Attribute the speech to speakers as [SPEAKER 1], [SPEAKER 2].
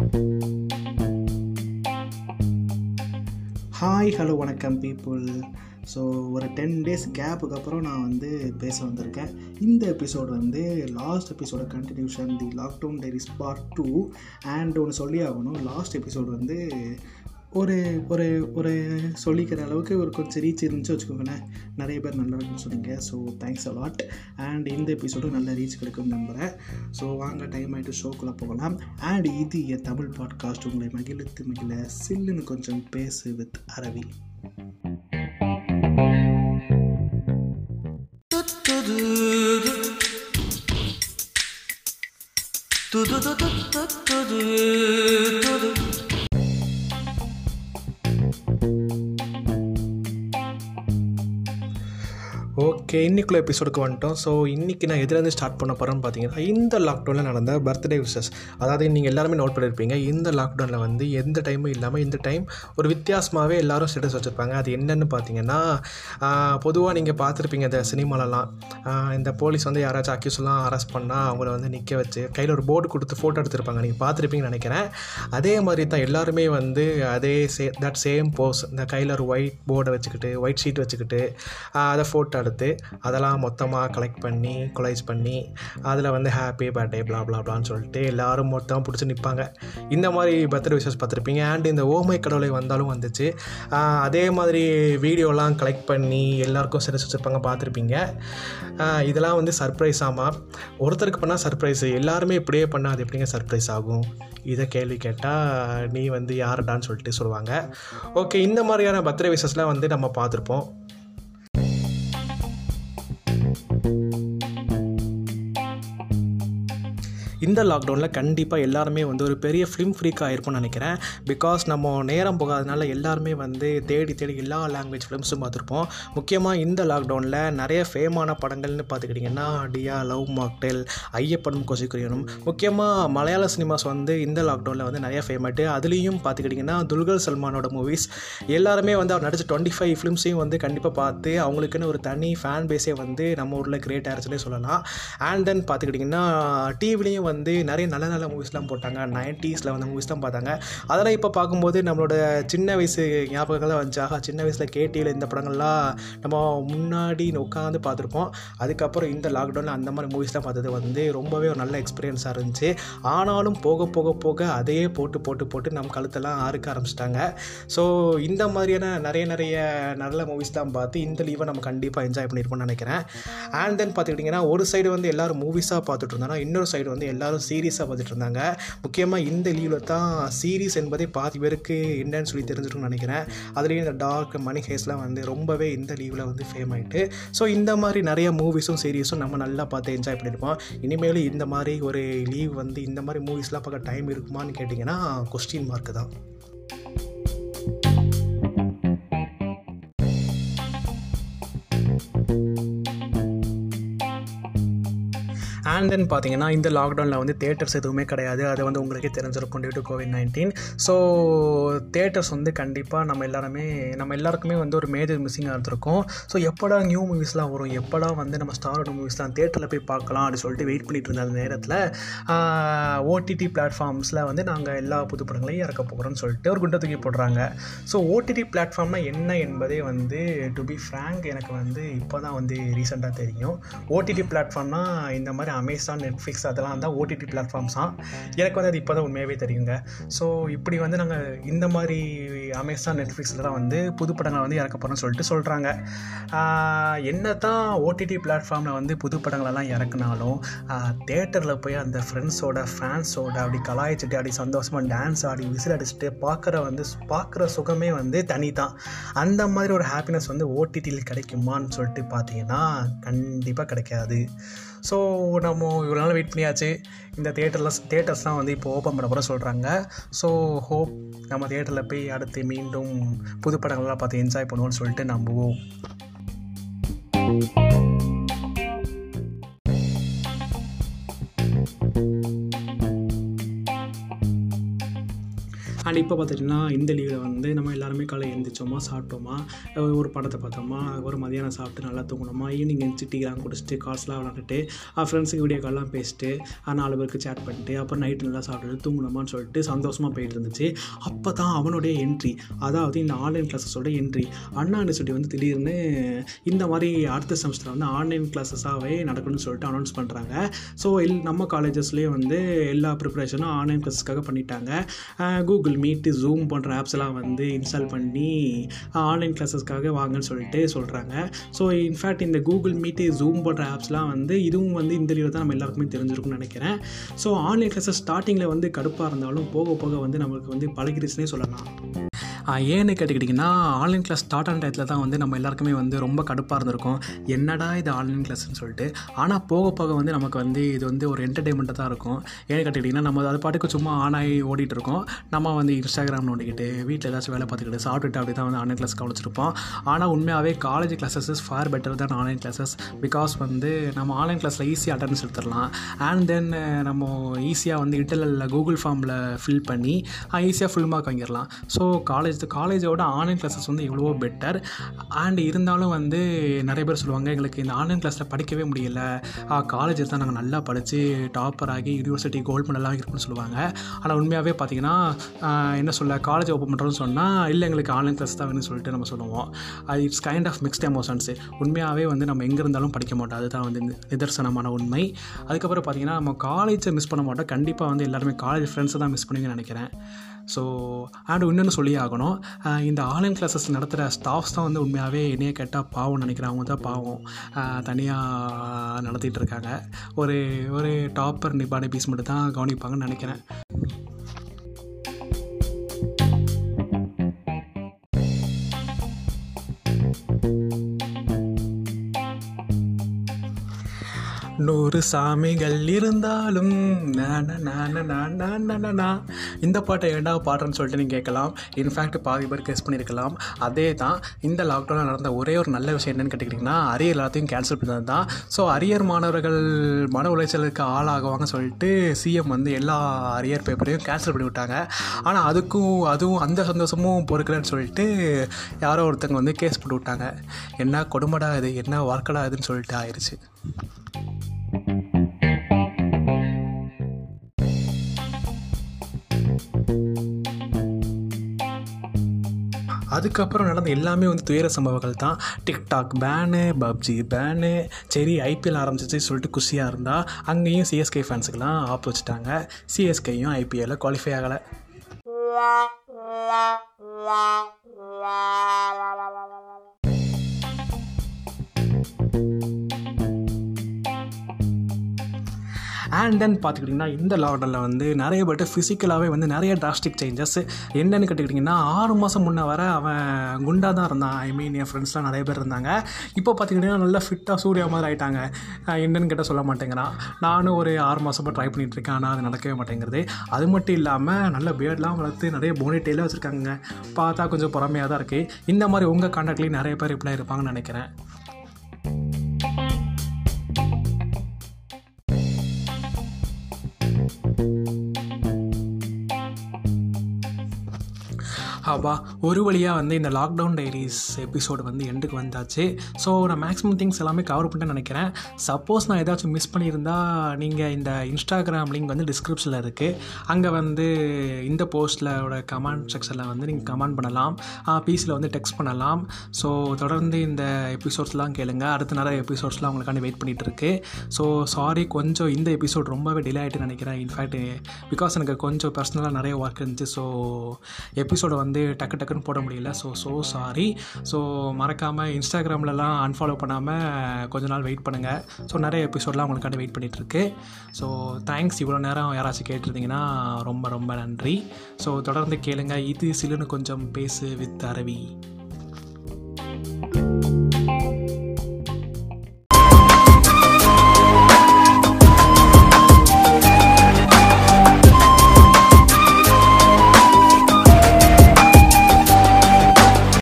[SPEAKER 1] Hi hello வணக்கம் people so ஒரு ten days கேப்புக்கு அப்புறம் நான் வந்து பேச வந்திருக்கேன். இந்த எபிசோடு வந்து லாஸ்ட் எபிசோட continuation the lockdown diaries part two and ஒன்று சொல்லி ஆகணும் லாஸ்ட் எபிசோடு வந்து ஒரு ஒரு ஒரு சொல்லிக்கிற அளவுக்கு ஒரு கொஞ்சம் ரீச் இருந்துச்சு வச்சுக்கோங்களேன். நிறைய பேர் நல்லா இருக்குன்னு சொன்னீங்க ஸோ தேங்க்ஸ் அலாட் அண்ட் இந்த எபிசோடும் நல்ல ரீச் கிடைக்கும்னு நம்புகிறேன் ஸோ வாங்க டைம் ஆகிட்டு ஷோக்குள்ளே போகலாம். அண்ட் இது என் தமிழ் பாட்காஸ்ட் உங்களை மகிழ்த்து மகிழ சில்லுன்னு கொஞ்சம் பேசு வித் அரவி. ஓகே இன்னைக்குள்ள எபிசோடுக்கு வந்துட்டோம். ஸோ இன்றைக்கி நான் எதுலேருந்து ஸ்டார்ட் பண்ண போகிறேன்னு பார்த்தீங்கன்னா இந்த லாக்டவுனில் நடந்த பர்த்டே விஷஸ் அதாவது நீங்கள் எல்லாருமே நோட் பண்ணியிருப்பீங்க இந்த லாக்டவுனில் வந்து எந்த டைமும் இல்லாமல் இந்த டைம் ஒரு வித்தியாசமாகவே எல்லாரும் ஸ்டேட்டஸ் வச்சுருப்பாங்க. அது என்னென்னு பார்த்தீங்கன்னா பொதுவாக நீங்கள் பார்த்துருப்பீங்க இந்த சினிமாலலாம். இந்த போலீஸ் வந்து யாராச்சும் அக்யூஸ்லாம் அரெஸ்ட் பண்ணால் அவங்கள வந்து நிற்க வச்சு கையில் ஒரு போர்டு கொடுத்து ஃபோட்டோ எடுத்திருப்பாங்க. நீங்கள் பார்த்துருப்பீங்கன்னு நினைக்கிறேன். அதே மாதிரி தான் எல்லாருமே வந்து அதே சே தட் சேம் போஸ் இந்த கையில் ஒரு ஒயிட் போர்டை வச்சுக்கிட்டு ஒயிட் ஷீட் வச்சுக்கிட்டு அதை ஃபோட்டோ எடுத்து அதெல்லாம் மொத்தமாக கலெக்ட் பண்ணி கொலைஸ் பண்ணி அதில் வந்து ஹாப்பி பர்த்டே பிளா பிளாப்லான்னு சொல்லிட்டு எல்லோரும் மொத்தமாக பிடிச்சி நிற்பாங்க இந்த மாதிரி பர்த்டே விஷஸ் பார்த்துருப்பீங்க. அண்ட் இந்த ஓமை கடவுளை வந்தாலும் வந்துச்சு. அதே மாதிரி வீடியோலாம் கலெக்ட் பண்ணி எல்லாருக்கும் சிறச்சு வச்சுருப்பாங்க பார்த்துருப்பீங்க. இதெல்லாம் வந்து சர்ப்ரைஸ் ஆமாம் ஒருத்தருக்கு பண்ணால் சர்ப்ரைஸ் எல்லாருமே இப்படியே பண்ணால் அது எப்படிங்க சர்ப்ரைஸ் ஆகும்? இதை கேள்வி கேட்டால் நீ வந்து யாருடான்னு சொல்லிட்டு சொல்லுவாங்க. ஓகே இந்த மாதிரியான பர்த்டே விஷஸ்லாம் வந்து நம்ம பார்த்துருப்போம். இந்த லாக்டவுனில் கண்டிப்பாக எல்லாருமே வந்து ஒரு பெரிய ஃபிலிம் ஃப்ரீக்காக ஆயிருக்கும்னு நினைக்கிறேன். பிகாஸ் நம்ம நேரம் போகாதனால எல்லாருமே வந்து தேடி தேடி எல்லா லாங்குவேஜ் ஃபிலிம்ஸும் பார்த்துருப்போம். முக்கியமாக இந்த லாக்டவுனில் நிறைய ஃபேமான படங்கள்னு பார்த்துக்கிட்டிங்கன்னா டியா லவ் மாக்டெல் ஐயப்பனும் கொசிக்குரியனும். முக்கியமாக மலையாள சினிமாஸ் வந்து இந்த லாக்டவுனில் வந்து நிறைய ஃபேமட்டு அதுலேயும் பார்த்துக்கிட்டிங்கன்னா துல்கர் சல்மானோட மூவிஸ் எல்லாருமே வந்து அவர் நடிச்ச டுவெண்ட்டி ஃபைவ் ஃபிலிம்ஸையும் வந்து கண்டிப்பாக பார்த்து அவங்களுக்குன்னு ஒரு தனி ஃபேன் பேஸே வந்து நம்ம ஊரில் கிரியேட் ஆயிருச்சுன்னே சொல்லலாம். அண்ட் தென் பார்த்துக்கிட்டிங்கன்னா டிவிலையும் வந்து வந்து நிறைய நல்ல நல்ல மூவிஸ்லாம் போட்டாங்க. நைன்ட்டீஸில் வந்த மூவிஸ்லாம் பார்த்தாங்க. அதெல்லாம் இப்போ பார்க்கும்போது நம்மளோட சின்ன வயசு ஞாபகங்கள்லாம் வந்துச்சாக சின்ன வயசில் கேடியில் இந்த படங்கள்லாம் நம்ம முன்னாடி உட்காந்து பார்த்துருப்போம். அதுக்கப்புறம் இந்த லாக்டவுனில் அந்த மாதிரி மூவிஸ்லாம் பார்த்தது வந்து ரொம்பவே ஒரு நல்ல எக்ஸ்பீரியன்ஸாக இருந்துச்சு. ஆனாலும் போக போக போக அதையே போட்டு போட்டு போட்டு நம்ம கழுத்தெல்லாம் ஆறுக்க ஆரம்பிச்சிட்டாங்க. ஸோ இந்த மாதிரியான நிறைய நிறைய நல்ல மூவிஸ்லாம் பார்த்து இந்த லீவை நம்ம கண்டிப்பாக என்ஜாய் பண்ணியிருப்போம்னு நினைக்கிறேன். அண்ட் தென் பார்த்துக்கிட்டிங்கன்னா ஒரு சைடு வந்து எல்லோரும் மூவிஸாக பார்த்துட்டு இருந்தாங்கன்னா இன்னொரு சைடு வந்து எல்லோரும் சீரியஸாக பார்த்துட்டு இருந்தாங்க முக்கியமாக இந்த லீவில் தான் சீரீஸ் என்பதே பாதி பேருக்கு என்னன்னு சொல்லி தெரிஞ்சிருக்கும்னு நினைக்கிறேன். அதுலேயும் இந்த டார்க் மணி ஹேஸ்லாம் வந்து ரொம்பவே இந்த லீவில் வந்து ஃபேம் ஆகிட்டு ஸோ இந்த மாதிரி நிறைய மூவிஸும் சீரீஸும் நம்ம நல்லா பார்த்து என்ஜாய் பண்ணியிருப்போம். இனிமேலும் இந்த மாதிரி ஒரு லீவ் வந்து இந்த மாதிரி மூவிஸ்லாம் பார்க்க டைம் இருக்குமான்னு கேட்டிங்கன்னா கொஸ்டின் மார்க் தான். அண்ட் தென் பார்த்தீங்கன்னா இந்த லாக்டவுனில் வந்து தேட்டர்ஸ் எதுவுமே கிடையாது. அது வந்து உங்களுக்கே தெரிஞ்சிருக்கும் due to covid nineteen so theatres வந்து கண்டிப்பாக நம்ம எல்லாருமே நம்ம எல்லாருக்குமே வந்து ஒரு மேஜர் மிஸ்ஸிங்காக இருந்திருக்கும். ஸோ எப்படா நியூ மூவிஸ்லாம் வரும்? எப்படா வந்து நம்ம ஸ்டாரோட மூவிஸ்லாம் தேட்டரில் போய் பார்க்கலாம் அப்படின்னு சொல்லிட்டு வெயிட் பண்ணிட்டு இருந்த அந்த நேரத்தில் ஓடிடி பிளாட்ஃபார்ம்ஸில் வந்து நாங்கள் எல்லா புது படங்களையும் இறக்க போகிறோம்னு சொல்லிட்டு ஒரு குண்டை தூக்கி போடுறாங்க. ஸோ ஓடிடி பிளாட்ஃபார்ம்னா என்ன என்பதே வந்து டு பி ஃப்ரேங்க் எனக்கு வந்து இப்போ தான் வந்து ரீசெண்டாக தெரியும். ஓடிடி பிளாட்ஃபார்ம்னா இந்த மாதிரி அமை அமேசான் நெட்ஃப்ளிக்ஸ் அதெல்லாம் தான் ஓடிடி பிளாட்ஃபார்ம்ஸ் தான் எனக்கு வந்து அது இப்போ தான் உண்மையாகவே தெரியுங்க. ஸோ இப்படி வந்து நாங்கள் இந்த மாதிரி அமேசான் நெட்ஃப்ளிக்ஸில் தான் வந்து புது படங்களை வந்து இறக்க போகிறோம்னு சொல்லிட்டு சொல்கிறாங்க என்ன தான் ஓடிடி பிளாட்ஃபார்மில் வந்து புது படங்களெல்லாம் இறக்குனாலும் தேட்டரில் போய் அந்த ஃப்ரெண்ட்ஸோட ஃபேன்ஸோட அப்படி கலாய்ச்சிட்டு அப்படி சந்தோஷமாக டான்ஸ் ஆடி விசில் அடிச்சுட்டு பார்க்குற வந்து பார்க்குற சுகமே வந்து தனி தான் அந்த மாதிரி ஒரு ஹாப்பினஸ் வந்து ஓடிடியில் கிடைக்குமான்னு சொல்லிட்டு பார்த்தீங்கன்னா கண்டிப்பாக கிடைக்காது. ஸோ நம்ம இவ்வளோ நாள் வெயிட் பண்ணியாச்சு. இந்த தேட்டரில் தேட்டர்ஸ்லாம் வந்து இப்போ ஓப்பன் பண்ண போகிற சொல்கிறாங்க ஸோ ஹோப் நம்ம தேட்டரில் போய் அடுத்து மீண்டும் புது படங்கள்லாம் பார்த்து என்ஜாய் பண்ணுவோம்னு சொல்லிட்டு நம்புவோம். இப்போ பார்த்துட்டிங்கன்னா இந்த லீவில் வந்து நம்ம எல்லாருமே காலை எழுந்திரிச்சோமா சாப்பிட்டோமா ஒரு படத்தை பார்த்தோமா ஒரு மதியானம் சாப்பிட்டு நல்லா தூங்கணுமா ஈவினிங் எழுந்துச்சு டீலாம் குடிச்சிட்டு கார்ஸ்லாம் விளாண்டுட்டு ஃப்ரெண்ட்ஸுக்கு வீடியோ கால்லாம் பேசிட்டு நாலு பேருக்கு சேட் பண்ணிட்டு அப்புறம் நைட்டு நல்லா சாப்பிட்டுட்டு தூங்கணுமான்னு சொல்லிட்டு சந்தோஷமாக போயிட்டு இருந்துச்சு. அப்போ தான் அவனுடைய என்ட்ரி அதாவது இந்த ஆன்லைன் கிளாஸஸோட என்ட்ரி அண்ணா யூனிவர்சிட்டி வந்து திடீர்னு இந்த மாதிரி அடுத்த செமஸ்டர் வந்து ஆன்லைன் கிளாஸஸாகவே நடக்கணும்னு சொல்லிட்டு அனௌன்ஸ் பண்ணுறாங்க ஸோ எல் நம்ம காலேஜஸ்லேயே வந்து எல்லா ப்ரிப்பரேஷனும் ஆன்லைன் கிளாஸஸ்க்காக பண்ணிட்டாங்க. கூகுள் மீட்டு ஜூம் போன்ற ஆப்ஸ் எல்லாம் வந்து இன்ஸ்டால் பண்ணி ஆன்லைன் கிளாஸஸ்க்காக வாங்கன்னு சொல்லிட்டு சொல்கிறாங்க ஸோ இன்ஃபேக்ட் இந்த கூகுள் மீட்டு ஜூம் போன்ற ஆப்ஸ்லாம் வந்து இதுவும் வந்து இந்த லீவில் தான் நம்ம எல்லாருக்குமே தெரிஞ்சிருக்கும்னு நினைக்கிறேன். ஸோ ஆன்லைன் கிளாஸஸ் ஸ்டார்டிங்கில் வந்து கடுப்பாக இருந்தாலும் போக போக வந்து நம்மளுக்கு வந்து பழகிடுச்சுன்னே சொல்லலாம். ஏன்னு கேட்டுக்கிட்டிங்கன்னா ஆன்லைன் கிளாஸ் ஸ்டார்ட் ஆன டயத்தில் தான் வந்து நம்ம எல்லாருக்குமே வந்து ரொம்ப கடுப்பாக இருந்திருக்கும். என்னடா இது ஆன்லைன் கிளாஸ்னு சொல்லிட்டு. ஆனால் போக போக வந்து நமக்கு வந்து இது வந்து ஒரு என்டர்டெயின்மெண்ட்டாக தான் இருக்கும். ஏன்னு கேட்டுக்கிட்டிங்கன்னா நம்ம அது பாட்டுக்கு சும்மா ஆன் ஆகி ஓடிட்டு இருக்கோம். நம்ம வந்து இன்ஸ்டாகிராம் நோண்டிக்கிட்டு வீட்டில் ஏதாச்சும் வேலை பார்த்துக்கிட்டு சாப்பிட்டுட்டு அப்படி தான் வந்து ஆன்லைன் கிளாஸ் கவனிச்சிருப்போம். ஆனால் உண்மையாகவே காலேஜ் கிளாஸஸ் ஃபார் பெட்டர் தான் ஆன்லைன் கிளாஸஸ் பிகாஸ் வந்து நம்ம ஆன்லைன் கிளாஸில் ஈஸியாக அட்டன்ஸ் எடுத்துடலாம். அண்ட் தென் நம்ம ஈஸியாக வந்து இன்டர்னலில் கூகுள் ஃபார்மில் ஃபில் பண்ணி ஈஸியாக ஃபுல் மார்க் வாங்கிடலாம். ஸோ காலேஜ் காலேஜோட ஆன்லைன் கிளாஸஸ் வந்து எவ்வளவோ பெட்டர் அண்ட் இருந்தாலும் வந்து நிறைய பேர் சொல்லுவாங்க எங்களுக்கு இந்த ஆன்லைன் கிளாஸில் படிக்கவே முடியல. காலேஜில் தான் நாங்கள் நல்லா படித்து டாப்பர் ஆகி யூனிவர்சிட்டி கோல்டு மெடலாக இருக்குன்னு சொல்லுவாங்க. ஆனால் உண்மையாகவே பார்த்தீங்கன்னா என்ன சொல்ல காலேஜ் ஓப்பன் பண்ணுறோன்னு சொன்னால் இல்லை எங்களுக்கு ஆன்லைன் கிளாஸ் தான் வேணும்னு சொல்லிட்டு நம்ம சொல்லுவோம். அது it's kind of mixed emotions உண்மையாகவே வந்து நம்ம எங்கே இருந்தாலும் படிக்க மாட்டோம். அதுதான் வந்து நிதர்சனமான உண்மை. அதுக்கப்புறம் பார்த்தீங்கன்னா நம்ம காலேஜை மிஸ் பண்ண மாட்டோம். கண்டிப்பாக வந்து எல்லாருமே காலேஜ் ஃப்ரெண்ட்ஸை தான் மிஸ் பண்ணுவீங்கன்னு நினைக்கிறேன். ஸோ அண்ட் இன்னொன்று சொல்லி ஆகணும். ஆஹ் இந்த ஆன்லைன் கிளாஸஸ் நடத்துகிற ஸ்டாஃப்ஸ் தான் வந்து உண்மையாகவே என்னையே கேட்டால் பாவம் நினைக்கிறேன் அவங்க தான் பாவம். தனியாக நடத்திட்டு இருக்காங்க. ஒரு ஒரு டாப்பர் நிபானி பீஸ் மட்டும் தான் கவனிப்பாங்கன்னு நினைக்கிறேன். நூறு சாமிகள் இருந்தாலும் இந்த பாட்டை ஏண்டா பாடுறேன்னு சொல்லிட்டு நீங்கள் கேட்கலாம். இன்ஃபேக்ட் பாதி பேர் கெஸ் பண்ணியிருக்கலாம். அதே தான் இந்த லாக்டவுனில் நடந்த ஒரே ஒரு நல்ல விஷயம் என்னென்னு கேட்டுக்கிட்டிங்கன்னா அரியர் எல்லாத்தையும் கேன்சல் பண்ணது தான் ஸோ அரியர் மாணவர்கள் மன உளைச்சலுக்கு ஆளாகுவாங்க சொல்லிட்டு சிஎம் வந்து எல்லா அரியர் பேப்பரையும் கேன்சல் பண்ணி விட்டாங்க. ஆனால் அதுக்கும் அதுவும் அந்த சந்தோஷமும் பொறுக்கலன்னு சொல்லிட்டு யாரோ ஒருத்தங்க வந்து கேஸ் போட்டு விட்டாங்க. என்ன கொடுமடா இது? என்ன வார்க்கடா இதுன்னு சொல்லிட்டு ஆயிடுச்சு அதுக்கப்புறம் நடந்த எல்லாமே வந்து துயர சம்பவங்கள் தான். டிக்டாக் பேனு பப்ஜி பேனு சரி ஐபிஎல் ஆரம்பிச்சிச்சு சொல்லிட்டு குஷியாக இருந்தால் அங்கேயும் சிஎஸ்கே ஃபேன்ஸுக்கெலாம் ஆப்பு வச்சுட்டாங்க. சிஎஸ்கேயும் ஐபிஎல்ல குவாலிஃபை ஆகலை. அண்ட் தென் பார்த்துக்கிட்டிங்கன்னா இந்த லாக்டவுனில் வந்து நிறைய பேர்ட்டு ஃபிசிக்கலாகவே வந்து நிறைய டிராஸ்டிக் சேஞ்சஸ் என்னென்னு கேட்டுக்கிட்டிங்கன்னா ஆறு மாதம் முன்ன வர அவன் குண்டாக தான் இருந்தான். ஐ மீன் என் ஃப்ரெண்ட்ஸ்லாம் நிறைய பேர் இருந்தாங்க. இப்போ பார்த்துக்கிட்டிங்கன்னா நல்லா ஃபிட்டாக சூர்யா மாதிரி ஆகிட்டாங்க என்னென்னு கேட்டால் சொல்ல மாட்டேங்கிறான். நானும் ஒரு ஆறு மாதமாக ட்ரை பண்ணிகிட்ருக்கேன் ஆனால் அது நடக்கவே மாட்டேங்கிறது. அது மட்டும் இல்லாமல் நல்ல பேர்ட்லாம் வளர்த்து நிறைய போனிட்டெயிலாக வச்சுருக்காங்க பார்த்தா கொஞ்சம் பொறாமையாக தான் இருக்குது இந்த மாதிரி உங்கள் காண்டாக்ட்லேயும் நிறைய பேர் இப்படிலாம் இருப்பாங்கன்னு நினைக்கிறேன். அப்பா ஒரு வழியாக வந்து இந்த லாக்டவுன் டைரிஸ் எபிசோடு வந்து எண்டுக்கு வந்தாச்சு. ஸோ நான் மேக்ஸிமம் திங்ஸ் எல்லாமே கவர் பண்ணிட்டேன்னு நினைக்கிறேன். சப்போஸ் நான் ஏதாச்சும் மிஸ் பண்ணியிருந்தா நீங்கள் இந்த இன்ஸ்டாகிராம் லிங்க் வந்து டிஸ்கிரிப்ஷனில் இருக்குது அங்கே வந்து இந்த போஸ்ட்டில் கமெண்ட் செக்ஷனில் வந்து நீங்கள் கமெண்ட் பண்ணலாம். பீஸில் வந்து டெக்ஸ்ட் பண்ணலாம். ஸோ தொடர்ந்து இந்த எபிசோட்ஸ்லாம் கேளுங்க. அடுத்த நிறைய எபிசோட்ஸ்லாம் உங்களுக்காண்டி வெயிட் பண்ணிகிட்டு இருக்கு. ஸோ சாரி கொஞ்சம் இந்த எபிசோட் ரொம்பவே டிலே ஆகிட்டு நினைக்கிறேன். இன்ஃபேக்ட் பிகாஸ் எனக்கு கொஞ்சம் பர்சனலாக நிறைய ஒர்க் இருந்துச்சு. ஸோ எபிசோடை வந்து வந்து டக்கு டக்குன்னு போட முடியல. ஸோ ஸோ சாரி ஸோ மறக்காமல் இன்ஸ்டாகிராம்லலாம் அன்ஃபாலோ பண்ணாமல் கொஞ்ச நாள் வெயிட் பண்ணுங்கள் ஸோ நிறைய எபிசோட்லாம் உங்களுக்காண்டி வெயிட் பண்ணிகிட்ருக்கு ஸோ தேங்க்ஸ் இவ்வளோ நேரம் யாராச்சும் கேட்டிருந்தீங்கன்னா ரொம்ப ரொம்ப நன்றி. ஸோ தொடர்ந்து கேளுங்க. இது சிலுன்னு கொஞ்சம் பேசு வித் அரவி.